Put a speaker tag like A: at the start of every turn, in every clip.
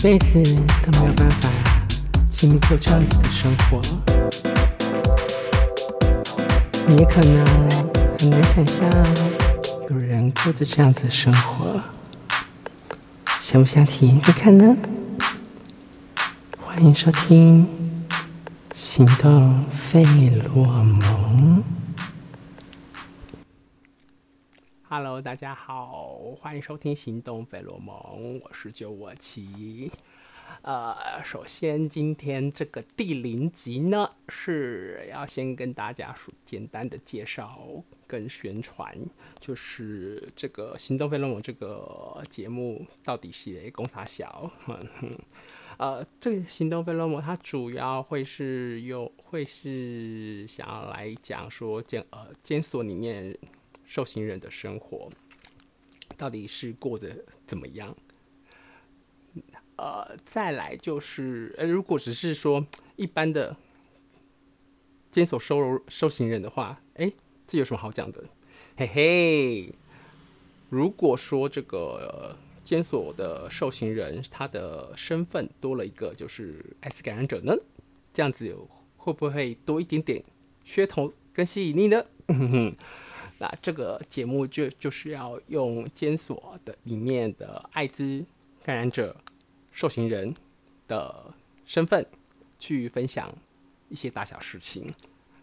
A: 一辈子都没有办法经历过这样子的生活，你也可能很难想象有人过着这样子的生活，想不想体验看看呢？欢迎收听《行动费洛蒙》。Hello，大家好，欢迎收听《行动费洛蒙》，我是九我七。呃，首先今天这个第零集呢，是要先跟大家说简单的介绍跟宣传，就是这个《行动费洛蒙》这个节目到底是公啥小？呃，这个《行动费洛蒙》它主要会是有会是想要来讲说监呃监所里面。受刑人的生活到底是过得怎么样？呃，再来就是，呃，如果只是说一般的监所收容受刑人的话，哎，这有什么好讲的？嘿嘿，如果说这个监所的受刑人他的身份多了一个就是艾滋感染者呢，这样子会不会多一点点噱头跟吸引力呢？哼 哼那这个节目就就是要用监所的里面的艾滋感染者受刑人的身份去分享一些大小事情，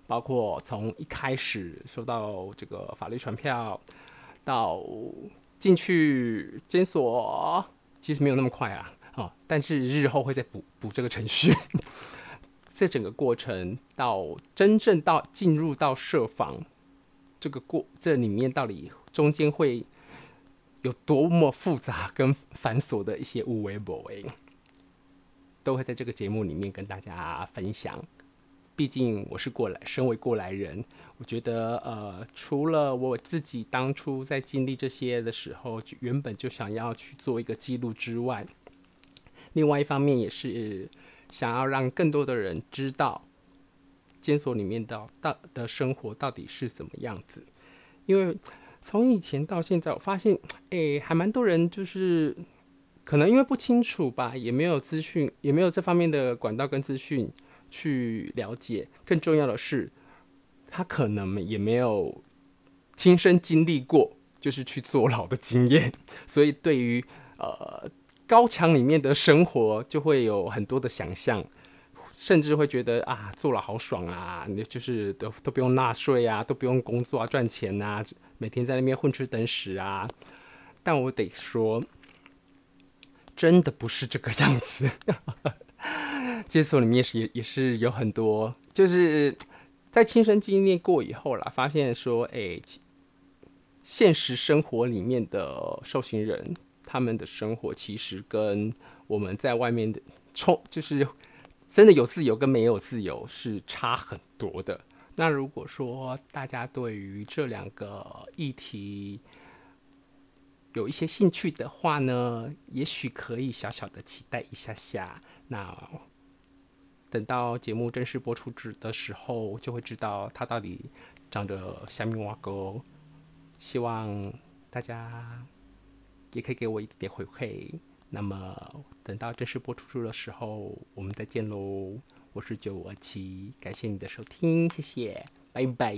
A: 包括从一开始收到这个法律传票，到进去监所，其实没有那么快啊，哦，但是日后会再补补这个程序，这整个过程到真正到进入到设防。这个过这里面到底中间会有多么复杂跟繁琐的一些无为不为，都会在这个节目里面跟大家分享。毕竟我是过来，身为过来人，我觉得呃，除了我自己当初在经历这些的时候，原本就想要去做一个记录之外，另外一方面也是想要让更多的人知道。监所里面的到的生活到底是怎么样子？因为从以前到现在，我发现，哎，还蛮多人就是可能因为不清楚吧，也没有资讯，也没有这方面的管道跟资讯去了解。更重要的是，他可能也没有亲身经历过，就是去坐牢的经验，所以对于呃高墙里面的生活，就会有很多的想象。甚至会觉得啊，做了好爽啊！你就是都都不用纳税啊，都不用工作啊，赚钱啊，每天在那边混吃等死啊。但我得说，真的不是这个样子。监所里面是也也是有很多，就是在亲身经历过以后啦，发现说，哎，现实生活里面的受刑人，他们的生活其实跟我们在外面的冲就是。真的有自由跟没有自由是差很多的。那如果说大家对于这两个议题有一些兴趣的话呢，也许可以小小的期待一下下。那等到节目正式播出之的时候，就会知道它到底长着虾米挖沟。希望大家也可以给我一点回馈。那么等到正式播出的时候，我们再见喽！我是九五二七，感谢你的收听，谢谢，拜拜。